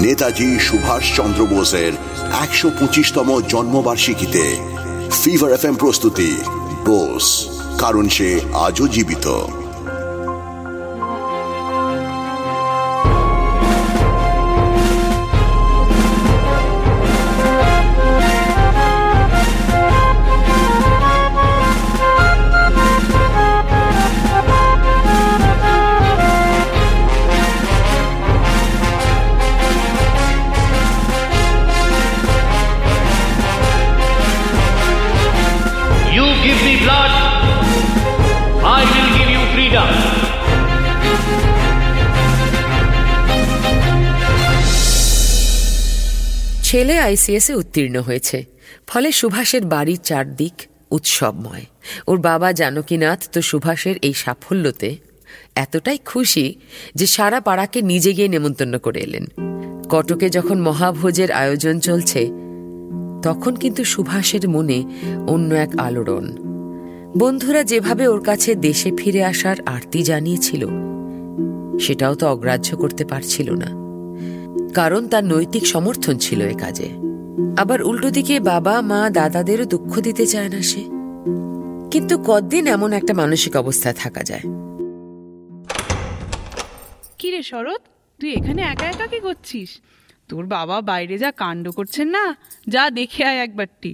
নেতাজি সুভাষ চন্দ্র বোসের একশো পঁচিশতম জন্মবার্ষিকীতে ফিভার এফ প্রস্তুতি। বোস, কারণ সে আজও জীবিত। ছেলে আইসিএসে উত্তীর্ণ হয়েছে। ফলে সুভাষের বাড়ির চারদিক উৎসবময়। ওর বাবা জানকীনাথ তো সুভাষের এই সাফল্যতে এতটাই খুশি যে সারা পাড়াকে নিজে গিয়ে নেমন্তন্ন করে এলেন। কটকে যখন মহাভোজের আয়োজন চলছে তখন কিন্তু সুভাষের মনে অন্য এক আলোড়ন। বন্ধুরা, যেভাবে ওর কাছে দেশে ফিরে আসার আরতি জানিয়েছিল, সেটাও তো অগ্রাহ্য করতে পারছিল না। কারণ তার নৈতিক সমর্থন ছিল এ কাজে। আবার উল্টো দিকে বাবা, মা, দাদাদেরও দুঃখ দিতে চায় না সে। কিন্তু কদিন এমন একটা মানসিক অবস্থায় থাকা যায়? কিরে শরৎ, তুই এখানে একা একা কি করছিস? তোর বাবা বাইরে যা কাণ্ড করছেন না যা দেখে আয় একবারটি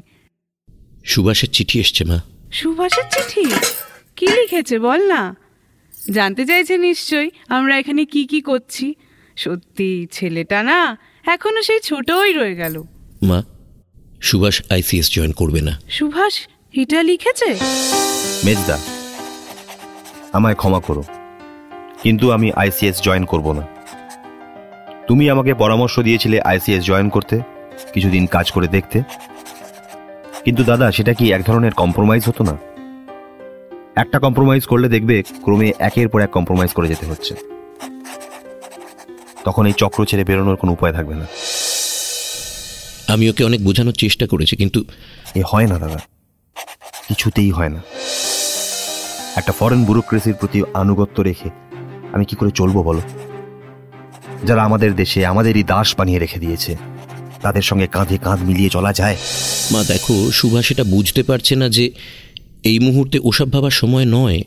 সুভাষের চিঠি এসছে মা। সুভাষের চিঠি? কি লিখেছে বল না? জানতে চাইছে নিশ্চয়ই আমরা এখানে কি কি করছি। সত্যি ছেলেটা না এখনও সেই ছোটই রয়ে গেল। মা সুভাষ আইসিএস জয়েন করবে না। সুভাষ এটা লিখেছে? মেজদা আমায় ক্ষমা করো কিন্তু আমি আইসিএস জয়েন করব না। তুমি আমাকে পরামর্শ দিয়েছিলে আইসিএস জয়েন করতে কিছুদিন কাজ করে দেখতে। কিন্তু দাদা সেটা কি এক ধরনের কম্প্রোমাইজ হতো না? একটা কম্প্রোমাইজ করলে দেখবে ক্রমে একের পর এক কম্প্রোমাইজ করে যেতে হচ্ছে। তখন এই চক্র ছেড়ে বেরোনোর কোনো উপায় থাকবে না। আমি ওকে অনেক বোঝানোর চেষ্টা করেছি কিন্তু এ হয় না দাদা। কিছুতেই হয় না। একটা ফরেন ব্যুরোক্রেসির প্রতি আনুগত্য রেখে আমি কি করে চলবো বলো? যারা আমাদের দেশে আমাদেরই দাস বানিয়ে রেখে দিয়েছে। তাদের সঙ্গে কাঁধে কাঁধ মিলিয়ে চলা যায়। মা দেখো সুভাষ এটা বুঝতে পারছে না যে এই মুহূর্তে ওসব ভাবার সময় নয়।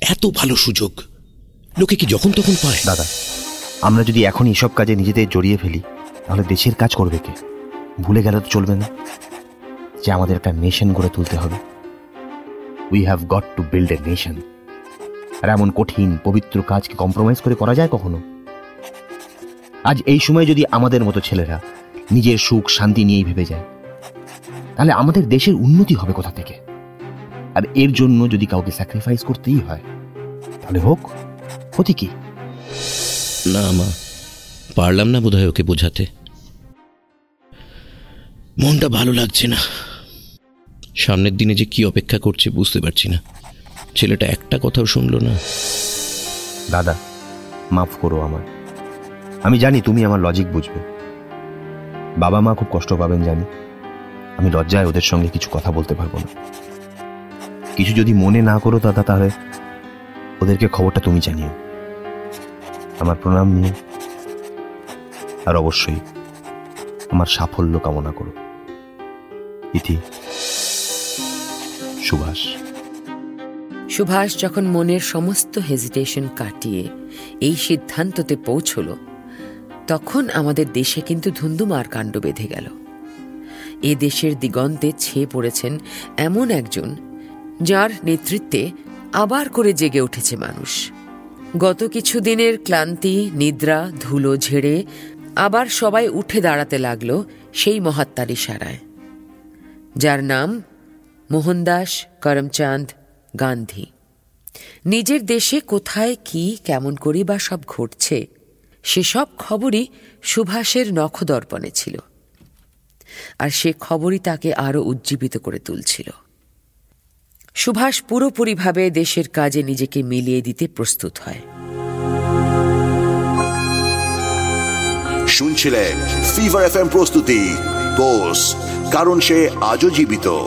এত ভালো সুযোগ। লোকে কি যখন তখন পায়? দাদা আমরা যদি এখন এসব কাজে নিজেদের জড়িয়ে ফেলি তাহলে দেশের কাজ করবে কে? ভুলে গেলে তো চলবে না। যে আমাদের একটা নেশন গড়ে তুলতে হবে। We have got to build a nation আর এমন কঠিন পবিত্র কাজকে কম্প্রোমাইজ করে করা যায় কখনো? আজ এই সময় যদি আমাদের মতো ছেলেরা নিজের সুখ শান্তি নিয়েই ভেবে যায় তাহলে আমাদের দেশের উন্নতি হবে কোথা থেকে? আর এর জন্য যদি কাউকে স্যাক্রিফাইস করতেই হয় তাহলে হোক ক্ষতি কি? না মা পারলাম না বোধহয় ওকে বোঝাতে। মনটা ভালো লাগছে না। সামনের দিনে যে কি অপেক্ষা করছে বুঝতে পারছি না। ছেলেটা একটা কথাও শুনলো না। দাদা মাফ করো আমার আমি জানি তুমি আমার লজিক বুঝবে। বাবা মা খুব কষ্ট পাবেন, জানি। আমি লজ্জায় ওদের সঙ্গে কিছু কথা বলতে পারব না। কিছু যদি মনে না করো দাদা, তাহলে ওদেরকে খবরটা তুমি জানিও। আমার প্রণাম নিয়ে আর অবশ্যই আমার সাফল্য কামনা করো। ইতি সুভাষ। সুভাষ যখন মনের সমস্ত হেজিটেশন কাটিয়ে এই সিদ্ধান্ততে পৌঁছল তখন আমাদের দেশে কিন্তু ধুন্দুমার কাণ্ড বেঁধে গেল। এ দেশের দিগন্তে ছেয়ে পড়েছেন এমন একজন যার নেতৃত্বে আবার করে জেগে উঠেছে মানুষ। গত কিছু দিনের ক্লান্তি, নিদ্রা, ধুলো ঝেড়ে আবার সবাই উঠে দাঁড়াতে লাগল সেই মহাত্মার ইশারায়। যার নাম মোহনদাস করমচাঁদ গান্ধী। নিজের দেশে কোথায় কি, কেমন করি বা সব ঘটছে সেসব খবরই সুভাষের নখদর্পণে ছিল। আর সে খবরই তাকে আরও উজ্জীবিত করে তুলছিল। সুভাষ পুরোপুরিভাবে দেশের কাজে নিজেকে মিলিয়ে দিতে প্রস্তুত হয়। শুনছিলেন ফিভার এফ প্রস্তুতি। বোস কারণ সে আজও জীবিত।